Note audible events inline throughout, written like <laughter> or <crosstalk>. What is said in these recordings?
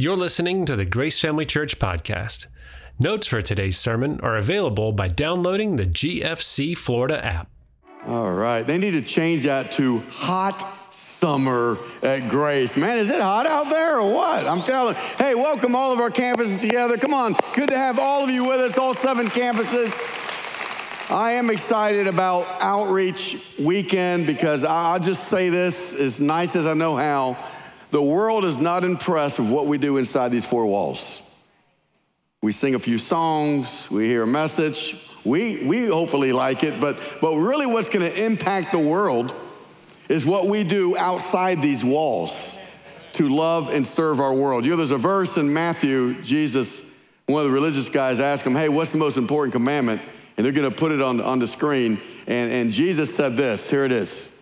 You're listening to the Grace Family Church podcast. Notes for today's sermon are available by downloading the GFC Florida app. All right. They need to change that to hot summer at Grace. Man, is it hot out there or what? I'm telling. Hey, welcome all of our campuses together. Come on. Good to have all of you with us, all seven campuses. I am excited about Outreach Weekend because I'll just say this as nice as I know how. The world is not impressed with what we do inside these four walls. We sing a few songs, we hear a message, we, we hopefully like it, but, but really what's to impact the world is what we do outside these walls to love and serve our world. You know, there's a verse in Matthew, Jesus, one of the religious guys asked him, Hey, what's the most important commandment? And they're to put it on, on the screen. And, and Jesus said this here it is.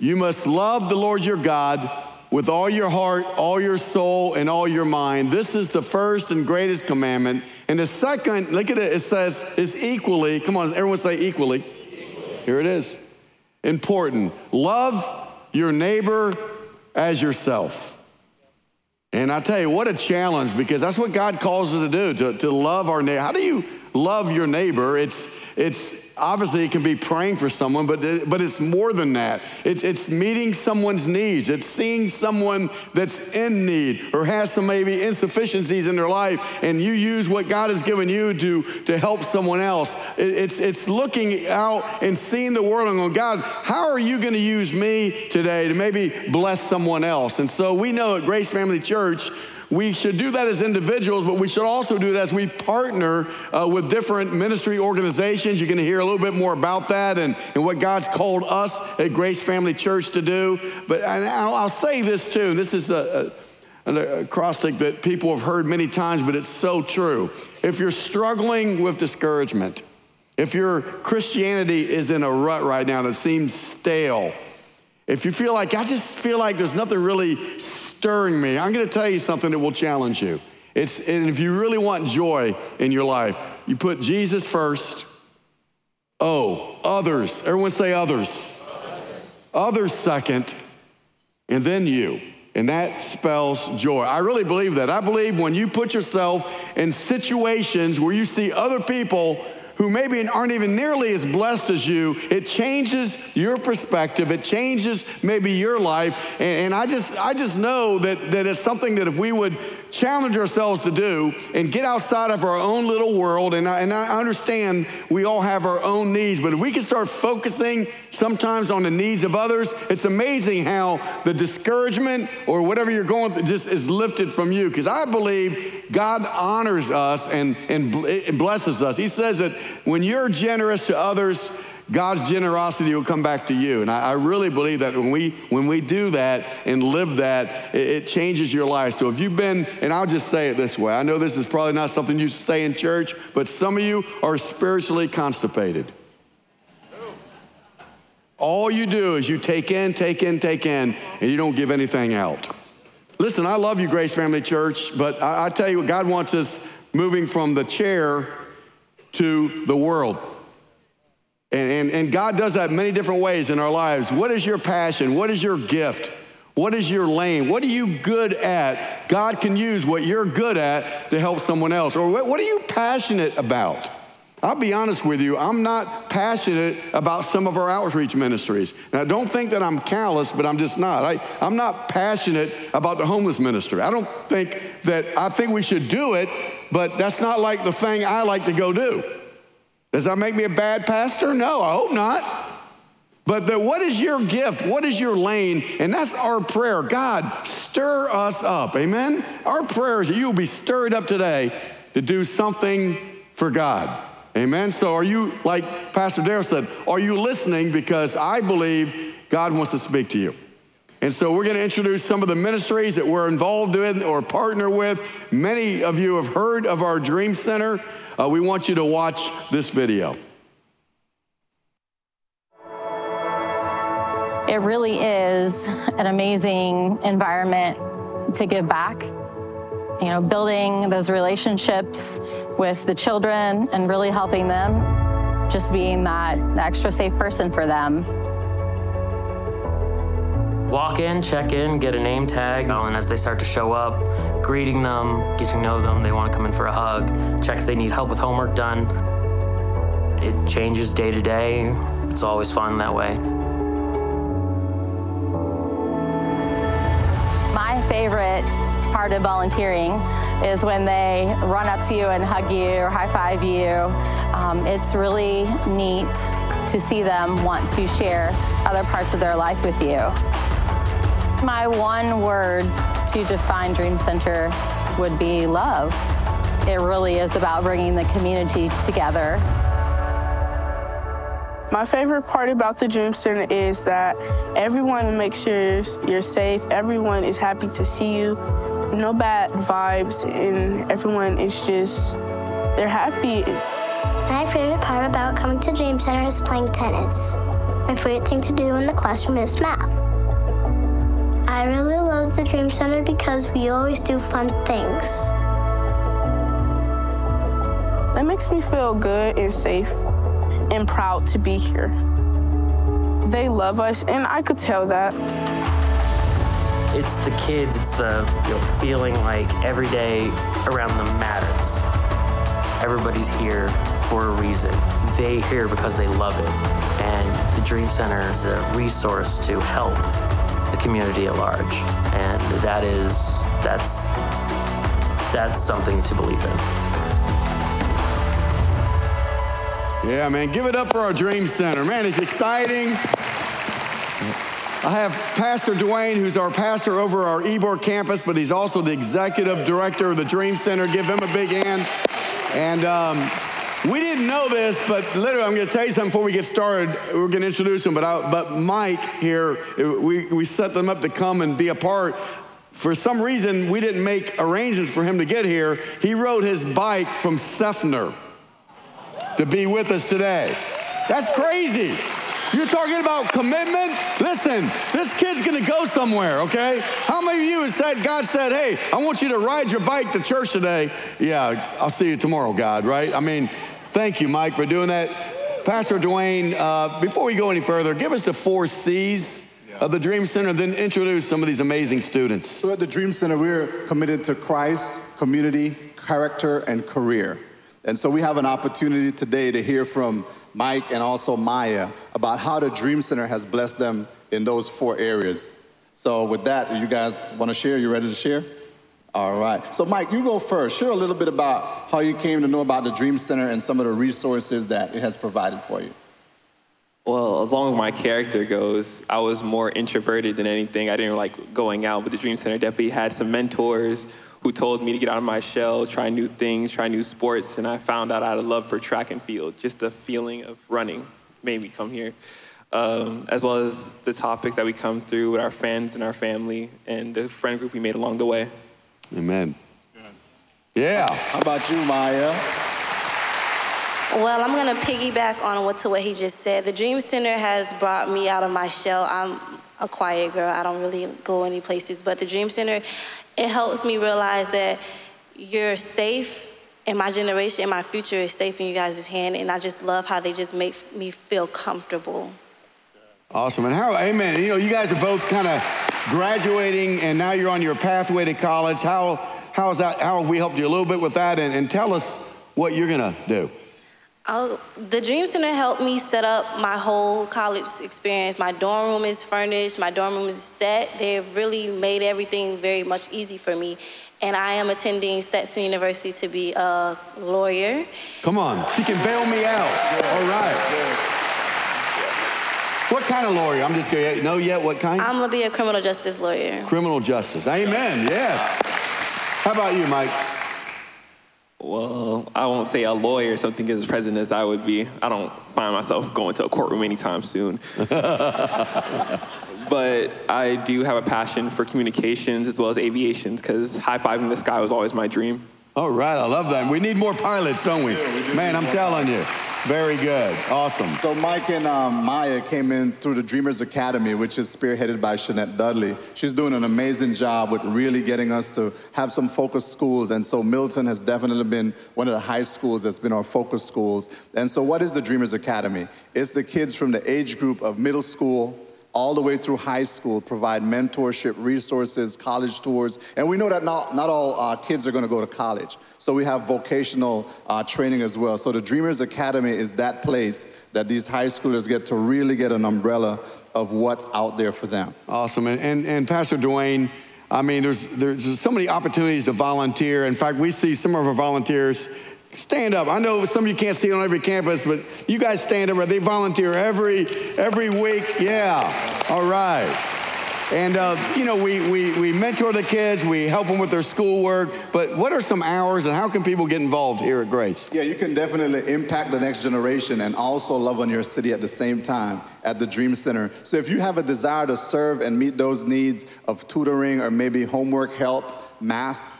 You must love the Lord your God with all your heart, all your soul, and all your mind. This is the first and greatest commandment. And the second, look at it, it says, is equally, come on, everyone say equally. equally. Here it is. Important. Love your neighbor as yourself. And I tell you, what a challenge because that's what God calls us to do, to, to love our neighbor. How do you love your neighbor? It's, it's obviously it can be praying for someone, but, but it's more than that. It's, it's meeting someone's needs. It's seeing someone that's in need or has some maybe insufficiencies in their life, and you use what God has given you to, to help someone else. It, it's, it's looking out and seeing the world and going, God, how are you going to use me today to maybe bless someone else? And so we know at Grace Family Church, we should do that as individuals, but we should also do it as we partner uh, with different ministry organizations. You're going to hear a little bit more about that and, and what God's called us at Grace Family Church to do. But I'll, I'll say this too. This is a, a, a acrostic that people have heard many times, but it's so true. If you're struggling with discouragement, if your Christianity is in a rut right now and it seems stale, if you feel like, I just feel like there's nothing really stirring me. I'm going to tell you something that will challenge you. It's, and if you really want joy in your life, you put Jesus first. Oh, others. Everyone say others. Others second, and then you. And that spells joy. I really believe that. I believe when you put yourself in situations where you see other people who maybe aren't even nearly as blessed as you, it changes your perspective. It changes maybe your life. And, I just, I just know that, that it's something that if we would challenge ourselves to do and get outside of our own little world. And I, and I understand we all have our own needs, but if we can start focusing sometimes on the needs of others, it's amazing how the discouragement or whatever you're going through just is lifted from you. Because I believe God honors us and, and blesses us. He says that when you're generous to others, God's generosity will come back to you. And I, I, really believe that when we when we do that and live that, it, it, changes your life. So if you've been, and I'll just say it this way, I know this is probably not something you say in church, but some of you are spiritually constipated. All you do is you take in, take in, take in, and you don't give anything out. Listen, I love you, Grace Family Church, but I, I tell you what, God wants us moving from the chair to the world. And, and, and God does that many different ways in our lives. What is your passion? What is your gift? What is your lane? What are you good at? God can use what you're good at to help someone else. Or what, are you passionate about? I'll be honest with you, I'm not passionate about some of our outreach ministries. Now, don't think that I'm callous, but I'm just not. I, I'm not passionate about the homeless ministry. I don't think that, I think we should do it, but that's not like the thing I like to go do. Does that make me a bad pastor? No, I hope not. But what is your gift? What is your lane? And that's our prayer. God, stir us up. Amen? Our prayer is that you will be stirred up today to do something for God. Amen? So are you, like Pastor Darrell said, are you listening? Because I believe God wants to speak to you. And so we're going to introduce some of the ministries that we're involved in or partner with. Many of you have heard of our Dream Center uh, we want you to watch this video. It really is an amazing environment to give back. You know, building those relationships with the children and really helping them, just being that extra safe person for them. Walk in, check in, get a name tag, and as they start to show up, greeting them, get to know them, they want to come in for a hug, check if they need help with homework done. It changes day to day. It's always fun that way. My favorite part of volunteering is when they run up to you and hug you or high five you. Um, it's really neat to see them want to share other parts of their life with you. My one word to define Dream Center would be love. It really is about bringing the community together. My favorite part about the Dream Center is that everyone makes sure you're safe. Everyone is happy to see you. No bad vibes, and everyone is just, they're happy. My favorite part about coming to Dream Center is playing tennis. My favorite thing to do in the classroom is math. I really love the Dream Center because we always do fun things. That makes me feel good and safe and proud to be here. They love us, and I could tell that. It's the kids, it's the you know, feeling like every day around them matters. Everybody's here for a reason. They're here because they love it. And the Dream Center is a resource to help the community at large. And that is that's that's something to believe in. Yeah, man, give it up for our Dream Center. Man, it's exciting. I have Pastor Dwayne, who's our pastor over our Ybor campus, but he's also the executive director of the Dream Center. Give him a big hand. And um, we didn't know this, but literally, I'm going to tell you something before we get started. We're going to introduce him, but, I, but Mike here, we, we set them up to come and be a part. For some reason, we didn't make arrangements for him to get here. He rode his bike from Seffner to be with us today. That's crazy. You're talking about commitment? Listen, this kid's gonna go somewhere, okay? How many of you have said, God said, hey, I want you to ride your bike to church today? Yeah, I'll see you tomorrow, God, right? I mean, thank you, Mike, for doing that. Pastor Dwayne, uh, before we go any further, give us the four C's of the Dream Center, then introduce some of these amazing students. So at the Dream Center, we're committed to Christ, community, character, and career. And so we have an opportunity today to hear from Mike and also Maya about how the Dream Center has blessed them in those four areas. So with that, you guys want to share? You ready to share? All right. So Mike, you go first. Share a little bit about how you came to know about the Dream Center and some of the resources that it has provided for you. Well, as long as my character goes, I was more introverted than anything. I didn't like going out, but the Dream Center definitely had some mentors who told me to get out of my shell, try new things, try new sports, and I found out I had a love for track and field. Just the feeling of running made me come here, um, as well as the topics that we come through with our friends and our family and the friend group we made along the way. Amen. Yeah. How about you, Maya? Well, I'm gonna piggyback on what to what he just said. The Dream Center has brought me out of my shell. I'm a quiet girl. I don't really go any places, but the Dream Center, it helps me realize that you're safe and my generation and my future is safe in you guys' hand. And I just love how they just make me feel comfortable. Awesome. And how, amen. You know, you guys are both kind of graduating and now you're on your pathway to college. How, how is that? How have we helped you a little bit with that? And, and tell us what you're going to do. Oh, the Dream Center helped me set up my whole college experience. My dorm room is furnished, my dorm room is set. They've really made everything very much easy for me. And I am attending Stetson University to be a lawyer. Come on, she can bail me out. All right. What kind of lawyer? I'm just going to know yet what kind? I'm gonna be a criminal justice lawyer. Criminal justice. Amen. Yes. How about you, Mike? Well, I won't say a lawyer, something as present as I would be. I don't find myself going to a courtroom anytime soon. <laughs> but I do have a passion for communications as well as aviations because high fiving the sky was always my dream. All right, I love that. We need more pilots, don't we? Yeah, we do Man, I'm telling you. Very good. Awesome. So Mike and um, Maya came in through the Dreamers Academy, which is spearheaded by Shanette Dudley. She's doing an amazing job with really getting us to have some focus schools. And so Milton has definitely been one of the high schools that's been our focus schools. And so what is the Dreamers Academy? It's the kids from the age group of middle school all the way through high school, provide mentorship, resources, college tours. And we know that not, not all uh, kids are going to go to college. So we have vocational uh, training as well. So the Dreamers Academy is that place that these high schoolers get to really get an umbrella of what's out there for them. Awesome. And, and, and Pastor Dwayne, I mean, there's, there's so many opportunities to volunteer. In fact, we see some of our volunteers stand up. I know some of you can't see it on every campus, but you guys stand up. They volunteer every every week. Yeah. All right. And, uh, you know, we, we, we mentor the kids, we help them with their schoolwork, but what are some hours and how can people get involved here at Grace? Yeah, you can definitely impact the next generation and also love on your city at the same time at the Dream Center. So if you have a desire to serve and meet those needs of tutoring or maybe homework help, math,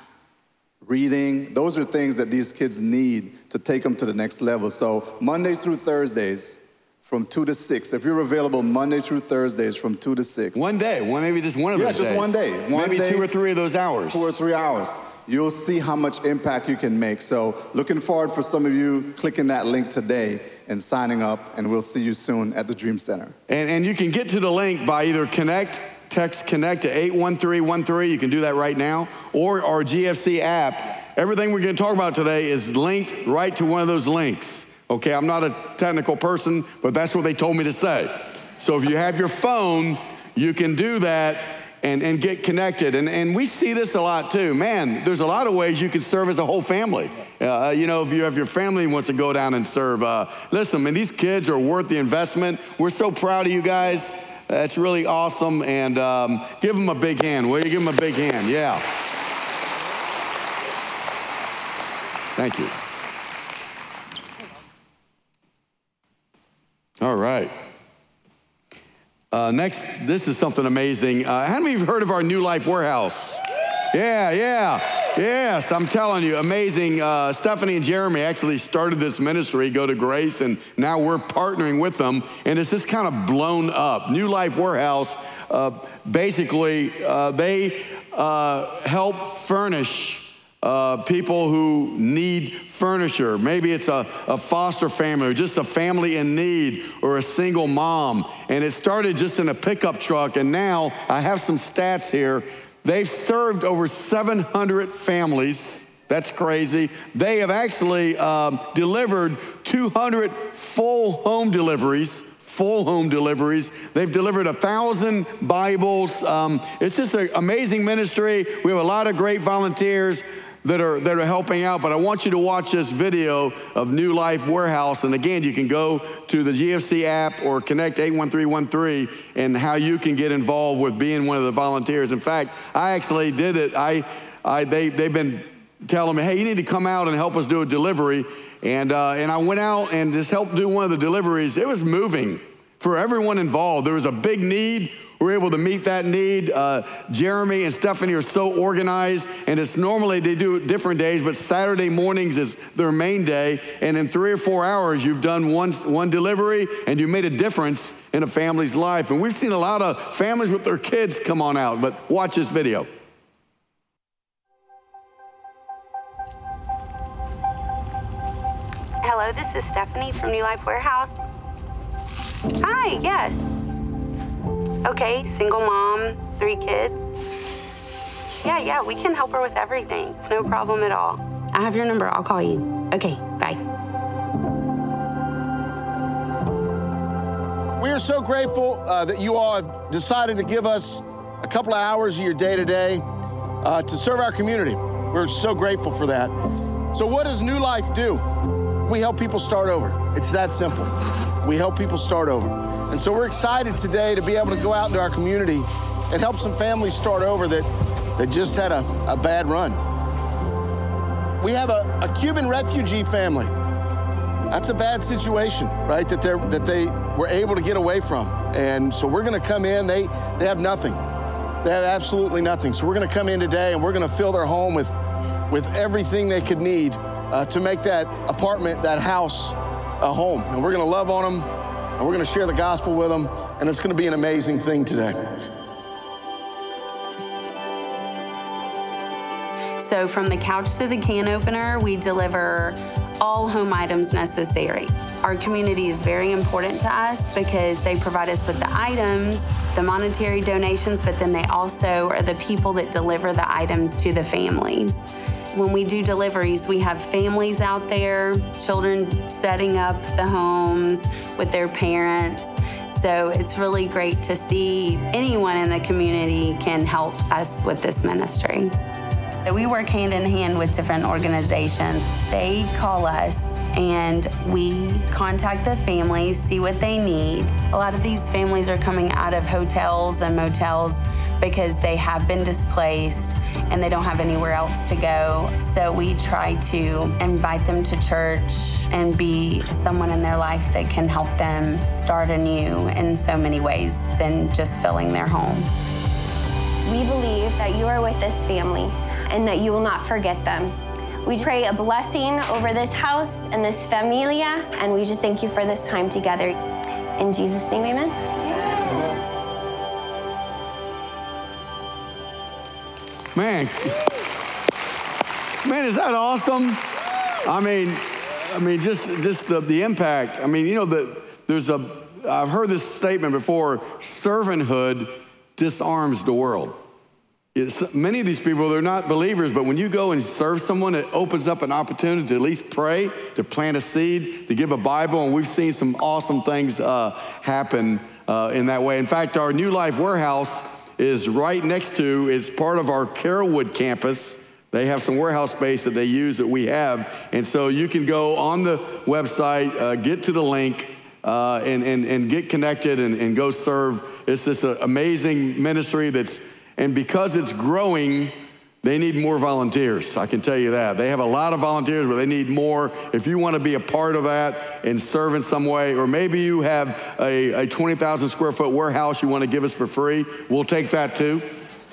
reading, those are things that these kids need to take them to the next level. So Monday through Thursdays, from 2 to 6. If you're available Monday through Thursdays from 2 to 6. One day, one, maybe just one of those yeah, those just days. one day. One maybe day, two or three of those hours. Two or three hours. You'll see how much impact you can make. So, looking forward for some of you clicking that link today and signing up, and we'll see you soon at the Dream Center. And, and you can get to the link by either connect, text connect to 81313. You can do that right now, or our GFC app. Everything we're going to talk about today is linked right to one of those links. Okay, I'm not a technical person, but that's what they told me to say. So if you have your phone, you can do that and, and get connected. And, and we see this a lot too. Man, there's a lot of ways you can serve as a whole family. Uh, you know, if you have your family wants to go down and serve, uh, listen, man, these kids are worth the investment. We're so proud of you guys. That's really awesome. And um, give them a big hand. Will you give them a big hand? Yeah. Thank you. All right. Uh, next, this is something amazing. Uh, how many of you have heard of our New Life Warehouse? Yeah, yeah, yes, I'm telling you, amazing. Uh, Stephanie and Jeremy actually started this ministry, Go to Grace, and now we're partnering with them, and it's just kind of blown up. New Life Warehouse, uh, basically, uh, they uh, help furnish uh, people who need furniture. Maybe it's a, a, foster family or just a family in need or a single mom. And it started just in a pickup truck. And now I have some stats here. They've served over 700 families. That's crazy. They have actually um, delivered 200 full home deliveries full home deliveries. They've delivered a thousand Bibles. Um, it's just an amazing ministry. We have a lot of great volunteers that are, that are helping out, but I want you to watch this video of New Life Warehouse. And again, you can go to the GFC app or connect 81313 and how you can get involved with being one of the volunteers. In fact, I actually did it. I, I, they, they've been telling me, hey, you need to come out and help us do a delivery. And, uh, and I went out and just helped do one of the deliveries. It was moving for everyone involved. There was a big need. We were able to meet that need. Uh, Jeremy and Stephanie are so organized, and it's normally they do different days, but Saturday mornings is their main day. And in three or four hours, you've done one, one delivery and you made a difference in a family's life. And we've seen a lot of families with their kids come on out, but watch this video. Hello, this is Stephanie from New Life Warehouse. Hi, yes. Okay, single mom, three kids. Yeah, yeah, we can help her with everything. It's no problem at all. I have your number. I'll call you. Okay, bye. We are so grateful uh, that you all have decided to give us a couple of hours of your day to day uh, to serve our community. We're so grateful for that. So, what does New Life do? We help people start over. It's that simple. We help people start over. And so we're excited today to be able to go out into our community and help some families start over that, that just had a, a bad run. We have a, a Cuban refugee family. That's a bad situation, right? That, they that they were able to get away from. And so we're going to come in. They, they have nothing. They have absolutely nothing. So we're going to come in today and we're going to fill their home with, with everything they could need uh, to make that apartment, that house, a home. And we're going to love on them and we're going to share the gospel with them, and it's going to be an amazing thing today. So, from the couch to the can opener, we deliver all home items necessary. Our community is very important to us because they provide us with the items the monetary donations, but then they also are the people that deliver the items to the families. When we do deliveries, we have families out there, children setting up the homes with their parents. So it's really great to see anyone in the community can help us with this ministry. We work hand in hand with different organizations. They call us and we contact the families, see what they need. A lot of these families are coming out of hotels and motels because they have been displaced and they don't have anywhere else to go. So we try to invite them to church and be someone in their life that can help them start anew in so many ways than just filling their home. We believe that you are with this family and that you will not forget them. We pray a blessing over this house and this familia, and we just thank you for this time together. In Jesus' name, amen. Man, man, is that awesome? I mean, I mean, just just the, the impact. I mean, you know, the, there's a I've heard this statement before: servanthood disarms the world. It's, many of these people, they're not believers, but when you go and serve someone, it opens up an opportunity to at least pray, to plant a seed, to give a Bible, and we've seen some awesome things uh, happen uh, in that way. In fact, our New Life Warehouse is right next to, is part of our Carrollwood campus. They have some warehouse space that they use that we have. And so you can go on the website, uh, get to the link, uh, and, and, and get connected and, and go serve. It's this uh, amazing ministry that's and because it's growing, they need more volunteers. I can tell you that. They have a lot of volunteers, but they need more. If you want to be a part of that and serve in some way, or maybe you have a, a 20,000 square foot warehouse you want to give us for free, we'll take that too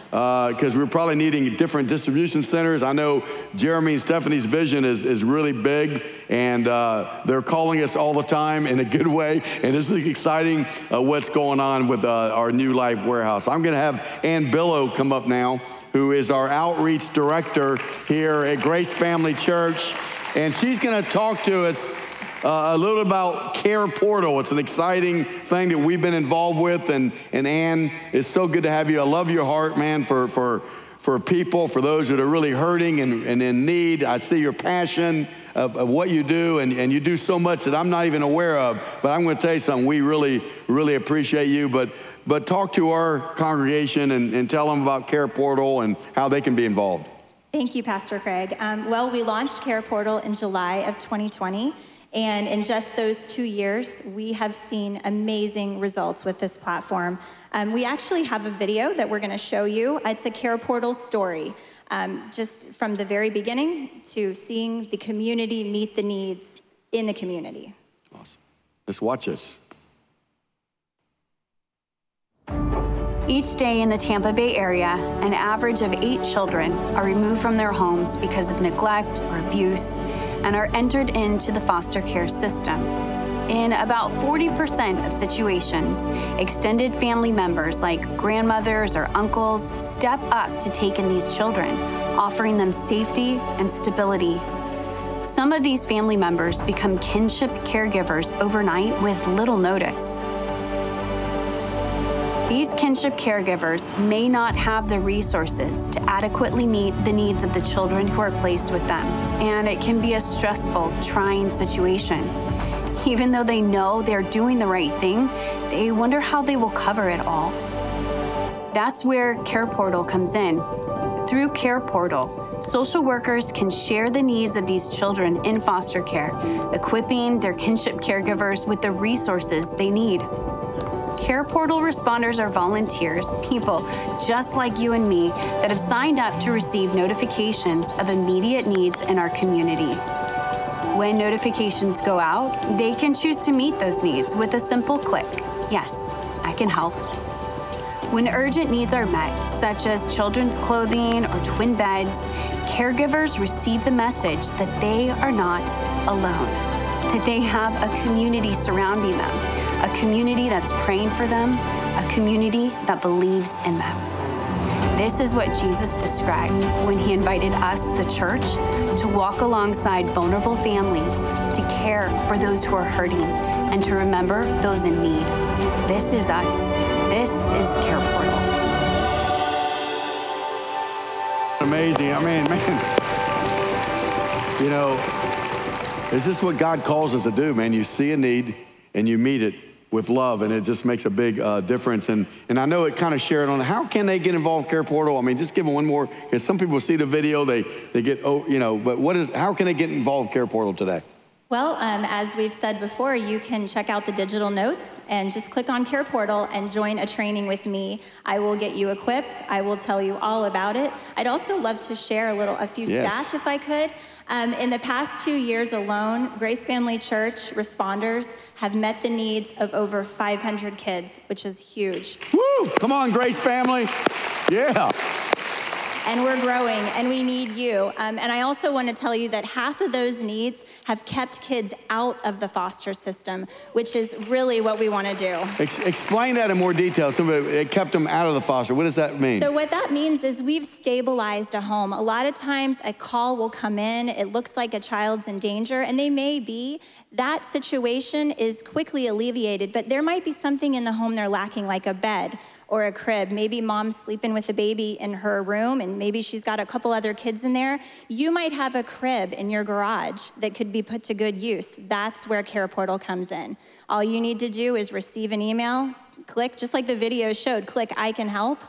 because uh, we're probably needing different distribution centers. I know Jeremy and Stephanie's vision is, is really big, and uh, they're calling us all the time in a good way. And it's exciting uh, what's going on with uh, our new life warehouse. I'm going to have Ann Billow come up now, who is our outreach director here at Grace Family Church, and she's going to talk to us uh, a little about Care Portal. It's an exciting thing that we've been involved with. And, and Ann, it's so good to have you. I love your heart, man, for, for, for people, for those that are really hurting and, and in need. I see your passion of, of what you do, and, and you do so much that I'm not even aware of. But I'm going to tell you something. We really, really appreciate you. But, but talk to our congregation and, and tell them about Care Portal and how they can be involved. Thank you, Pastor Craig. Um, well, we launched Care Portal in July of 2020. And in just those two years, we have seen amazing results with this platform. Um, we actually have a video that we're going to show you. It's a Care Portal story, um, just from the very beginning to seeing the community meet the needs in the community. Awesome. Let's watch this. Each day in the Tampa Bay area, an average of eight children are removed from their homes because of neglect or abuse and are entered into the foster care system. In about 40% of situations, extended family members like grandmothers or uncles step up to take in these children, offering them safety and stability. Some of these family members become kinship caregivers overnight with little notice. These kinship caregivers may not have the resources to adequately meet the needs of the children who are placed with them, and it can be a stressful, trying situation. Even though they know they're doing the right thing, they wonder how they will cover it all. That's where Care Portal comes in. Through Care Portal, social workers can share the needs of these children in foster care, equipping their kinship caregivers with the resources they need. Care Portal responders are volunteers, people just like you and me, that have signed up to receive notifications of immediate needs in our community. When notifications go out, they can choose to meet those needs with a simple click Yes, I can help. When urgent needs are met, such as children's clothing or twin beds, caregivers receive the message that they are not alone, that they have a community surrounding them a community that's praying for them, a community that believes in them. This is what Jesus described when he invited us, the church, to walk alongside vulnerable families, to care for those who are hurting, and to remember those in need. This is us. This is Care Portal. Amazing. I mean, man, you know, is this what God calls us to do, man? You see a need and you meet it with love, and it just makes a big uh, difference. And, and I know it kind of shared on how can they get involved Care Portal? I mean, just give them one more, because some people see the video, they, they get, oh, you know, but what is, how can they get involved Care Portal today? Well, um, as we've said before, you can check out the digital notes and just click on Care Portal and join a training with me. I will get you equipped. I will tell you all about it. I'd also love to share a little, a few Yes. stats if I could. Um, in the past two years alone, Grace Family Church responders have met the needs of over 500 kids, which is huge. Woo! Come on, Grace family. Yeah. And we're growing, and we need you. Um, and I also want to tell you that half of those needs have kept kids out of the foster system, which is really what we want to do. Ex- explain that in more detail. So it it kept them out of the foster. What does that mean? So, what that means is we've stabilized a home. A lot of times, a call will come in, it looks like a child's in danger, and they may be. That situation is quickly alleviated, but there might be something in the home they're lacking, like a bed or a crib. Maybe mom's sleeping with a baby in her room, and maybe she's got a couple other kids in there. You might have a crib in your garage that could be put to good use. That's where Care Portal comes in. All you need to do is receive an email, click, just like the video showed, click I can help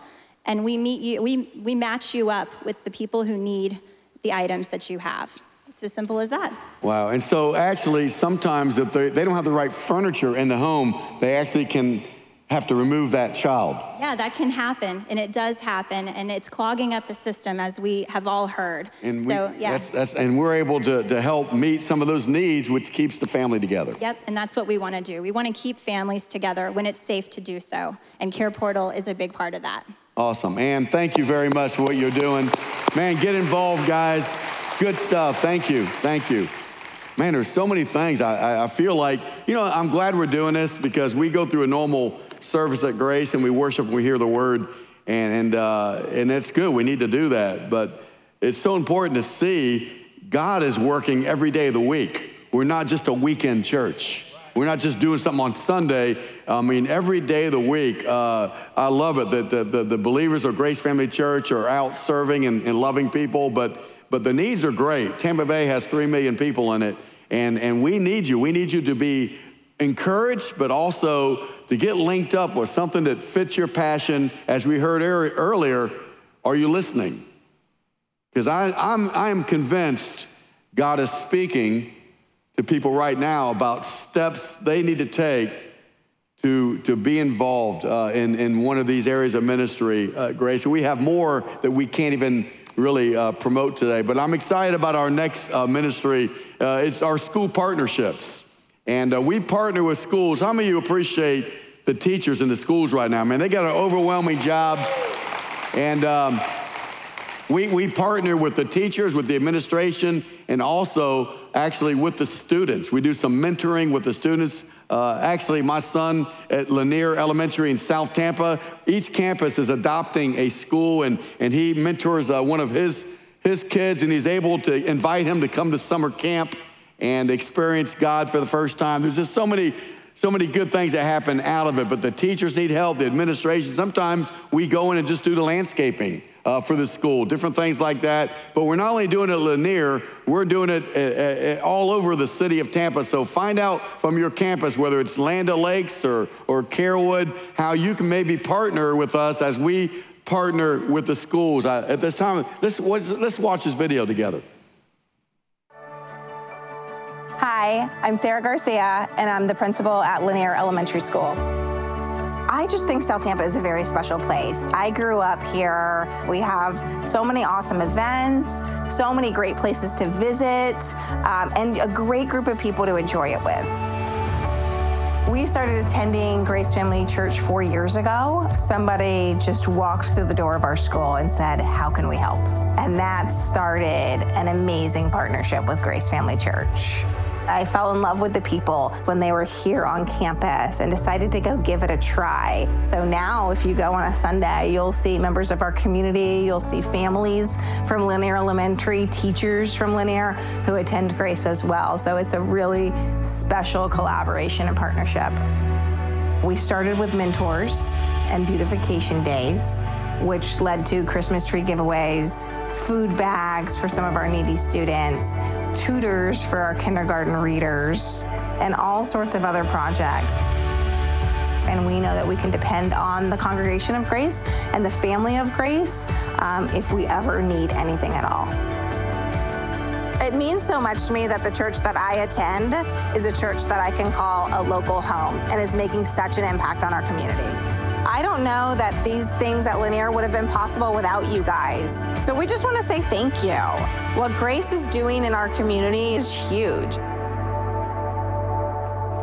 and we meet you we, we match you up with the people who need the items that you have it's as simple as that Wow. And so actually, sometimes if they, they don't have the right furniture in the home, they actually can have to remove that child. yeah that can happen and it does happen and it's clogging up the system as we have all heard And so we, yeah that's, that's, and we're able to, to help meet some of those needs, which keeps the family together. Yep, and that's what we want to do. We want to keep families together when it's safe to do so. And Care Portal is a big part of that. Awesome. And thank you very much for what you're doing. Man, get involved, guys. Good stuff. Thank you. Thank you. Man, there's so many things. I, I, I feel like, you know, I'm glad we're doing this because we go through a normal service at Grace and we worship and we hear the word, and, and, uh, and it's good. We need to do that. But it's so important to see God is working every day of the week. We're not just a weekend church. We're not just doing something on Sunday. I mean, every day of the week. Uh, I love it that the, the, the believers of Grace Family Church are out serving and, and loving people, but, but the needs are great. Tampa Bay has 3 million people in it, and, and we need you. We need you to be encouraged, but also to get linked up with something that fits your passion. As we heard ear- earlier, are you listening? Because I'm, I'm convinced God is speaking to people right now about steps they need to take to, to be involved uh, in, in one of these areas of ministry, uh, Grace. We have more that we can't even really uh, promote today, but I'm excited about our next uh, ministry. Uh, it's our school partnerships. And uh, we partner with schools. How many of you appreciate the teachers in the schools right now? Man, they got an overwhelming job. And um, we, we partner with the teachers, with the administration, and also actually with the students. We do some mentoring with the students. Uh, actually, my son at Lanier Elementary in South Tampa, each campus is adopting a school, and, and he mentors uh, one of his, his kids, and he's able to invite him to come to summer camp and experience God for the first time. There's just so many so many good things that happen out of it, but the teachers need help, the administration. Sometimes we go in and just do the landscaping uh, for the school, different things like that. But we're not only doing it at Lanier, we're doing it uh, uh, all over the city of Tampa. So find out from your campus, whether it's Land Lakes or, or Carrollwood, how you can maybe partner with us as we partner with the schools. I, at this time, let's, let's, let's watch this video together. Hi, I'm Sarah Garcia, and I'm the principal at Lanier Elementary School. I just think South Tampa is a very special place. I grew up here. We have so many awesome events, so many great places to visit, um, and a great group of people to enjoy it with. We started attending Grace Family Church four years ago. Somebody just walked through the door of our school and said, How can we help? And that started an amazing partnership with Grace Family Church. I fell in love with the people when they were here on campus and decided to go give it a try. So now, if you go on a Sunday, you'll see members of our community, you'll see families from Lanier Elementary, teachers from Lanier who attend Grace as well. So it's a really special collaboration and partnership. We started with mentors and beautification days, which led to Christmas tree giveaways, food bags for some of our needy students, tutors for our kindergarten readers, and all sorts of other projects. And we know that we can depend on the Congregation of Grace and the family of Grace um, if we ever need anything at all. It means so much to me that the church that I attend is a church that I can call a local home and is making such an impact on our community. I don't know that these things at Lanier would have been possible without you guys. So we just want to say thank you. What Grace is doing in our community is huge.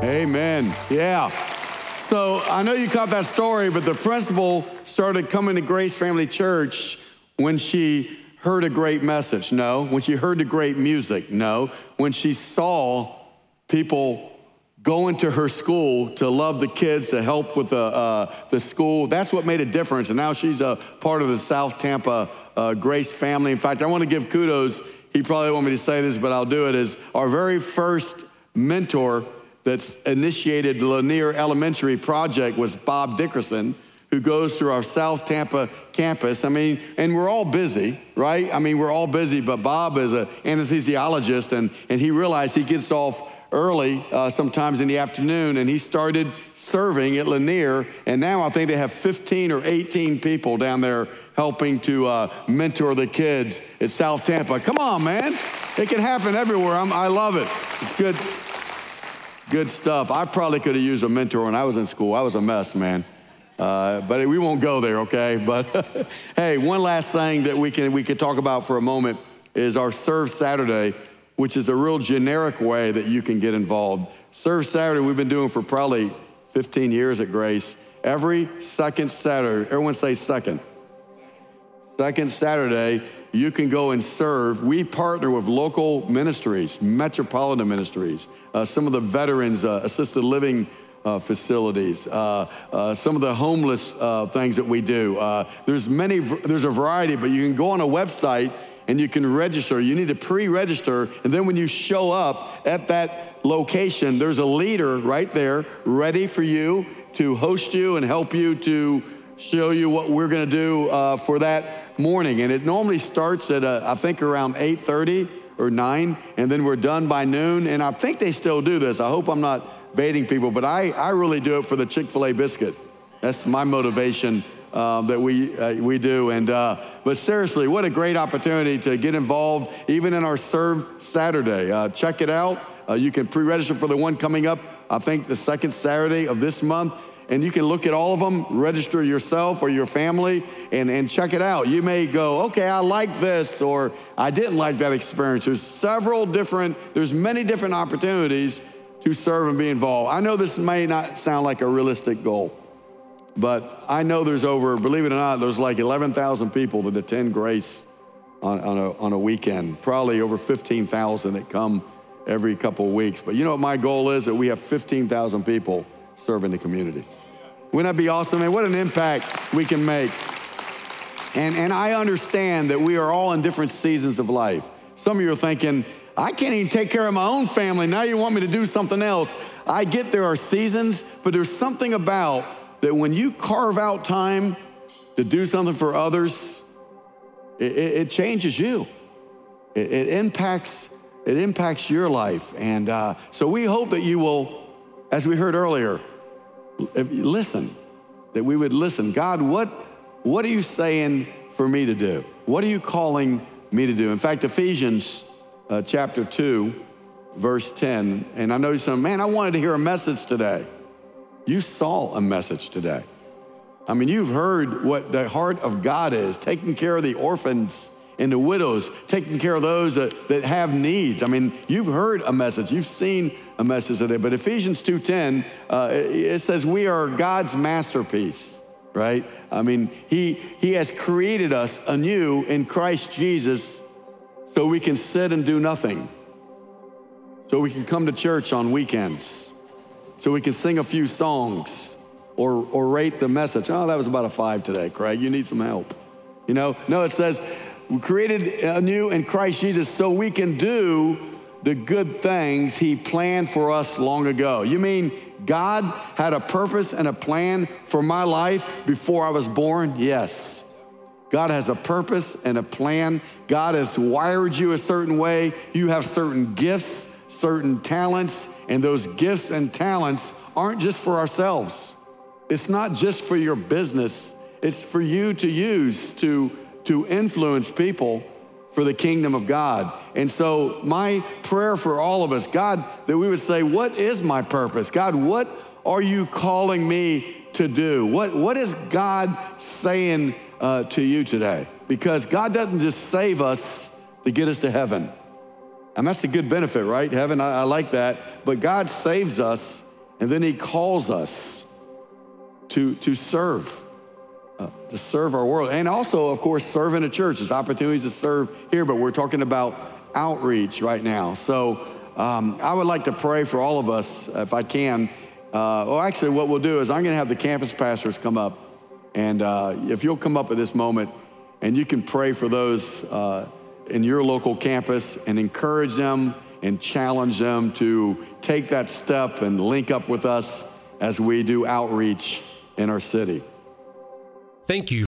Amen. Yeah. So I know you caught that story, but the principal started coming to Grace Family Church when she heard a great message? No. When she heard the great music? No. When she saw people going to her school to love the kids, to help with the, uh, the school, that's what made a difference. And now she's a part of the South Tampa uh, Grace family. In fact, I want to give kudos. He probably want me to say this, but I'll do it. Is our very first mentor that's initiated the Lanier Elementary project was Bob Dickerson who goes through our South Tampa campus. I mean, and we're all busy, right? I mean, we're all busy, but Bob is an anesthesiologist, and, and he realized he gets off early, uh, sometimes in the afternoon, and he started serving at Lanier. And now I think they have 15 or 18 people down there helping to uh, mentor the kids at South Tampa. Come on, man. It can happen everywhere. I'm, I love it. It's good, good stuff. I probably could have used a mentor when I was in school. I was a mess, man. Uh, but we won't go there, okay? <laughs> But hey, one last thing that we can we could talk about for a moment is our Serve Saturday, which is a real generic way that you can get involved. Serve Saturday we've been doing for probably 15 years at Grace. Every second Saturday, everyone say second. Second Saturday, you can go and serve. We partner with local ministries, metropolitan ministries, uh, some of the veterans, uh, assisted living uh, facilities, uh, uh, some of the homeless uh, things that we do. Uh, there's many, there's a variety, but you can go on a website and you can register. You need to pre-register, and then when you show up at that location, there's a leader right there ready for you to host you and help you to show you what we're going to do uh, for that morning. And it normally starts at I think around 8:30 or 9, and then we're done by noon. And I think they still do this. I hope I'm not baiting people, but I, I really do it for the Chick fil A biscuit. That's my motivation um, that we, uh, we do. And, uh, but seriously, what a great opportunity to get involved, even in our Serve Saturday. Uh, check it out. Uh, you can pre register for the one coming up, I think, the second Saturday of this month. And you can look at all of them, register yourself or your family, and, and check it out. You may go, okay, I like this, or I didn't like that experience. There's several different, there's many different opportunities to serve and be involved. I know this may not sound like a realistic goal, but I know there's over, believe it or not, there's like 11,000 people that attend Grace on, on, a, on a weekend, probably over 15,000 that come every couple of weeks. But you know what my goal is? That we have 15,000 people serving the community. Wouldn't that be awesome? And what an impact we can make. And, and I understand that we are all in different seasons of life. Some of you are thinking, I can't even take care of my own family. Now you want me to do something else. I get there are seasons, but there's something about that when you carve out time to do something for others, it, it changes you. It, it, impacts it impacts your life, and uh, so we hope that you will, as we heard earlier, listen. That we would listen. God, what what are you saying for me to do? What are you calling me to do? In fact, Ephesians uh, chapter 2, verse 10. And I know you're man, I wanted to hear a message today. You saw a message today. I mean, you've heard what the heart of God is taking care of the orphans and the widows, taking care of those that, that have needs. I mean, you've heard a message, you've seen a message today. But Ephesians 2:10, uh, it says we are God's masterpiece, right? I mean, He He has created us anew in Christ Jesus so we can sit and do nothing, so we can come to church on weekends, so we can sing a few songs or, or rate the message. Oh, that was about a five today, Craig. You need some help. You know, no, it says we created anew in Christ Jesus so we can do the good things he planned for us long ago. You mean God had a purpose and a plan for my life before I was born? Yes. God has a purpose and a plan. God has wired you a certain way. You have certain gifts, certain talents, and those gifts and talents aren't just for ourselves. It's not just for your business, it's for you to use to, to influence people for the kingdom of God. And so, my prayer for all of us, God, that we would say, What is my purpose? God, what are you calling me to do? What, what is God saying uh, to you today? Because God doesn't just save us to get us to heaven. And that's a good benefit, right? Heaven, I, I like that. But God saves us and then He calls us to, to serve, uh, to serve our world. And also, of course, serve in a church. There's opportunities to serve here, but we're talking about outreach right now. So um, I would like to pray for all of us, if I can. Uh, well, actually, what we'll do is I'm going to have the campus pastors come up. And uh, if you'll come up at this moment and you can pray for those uh, in your local campus and encourage them and challenge them to take that step and link up with us as we do outreach in our city. Thank you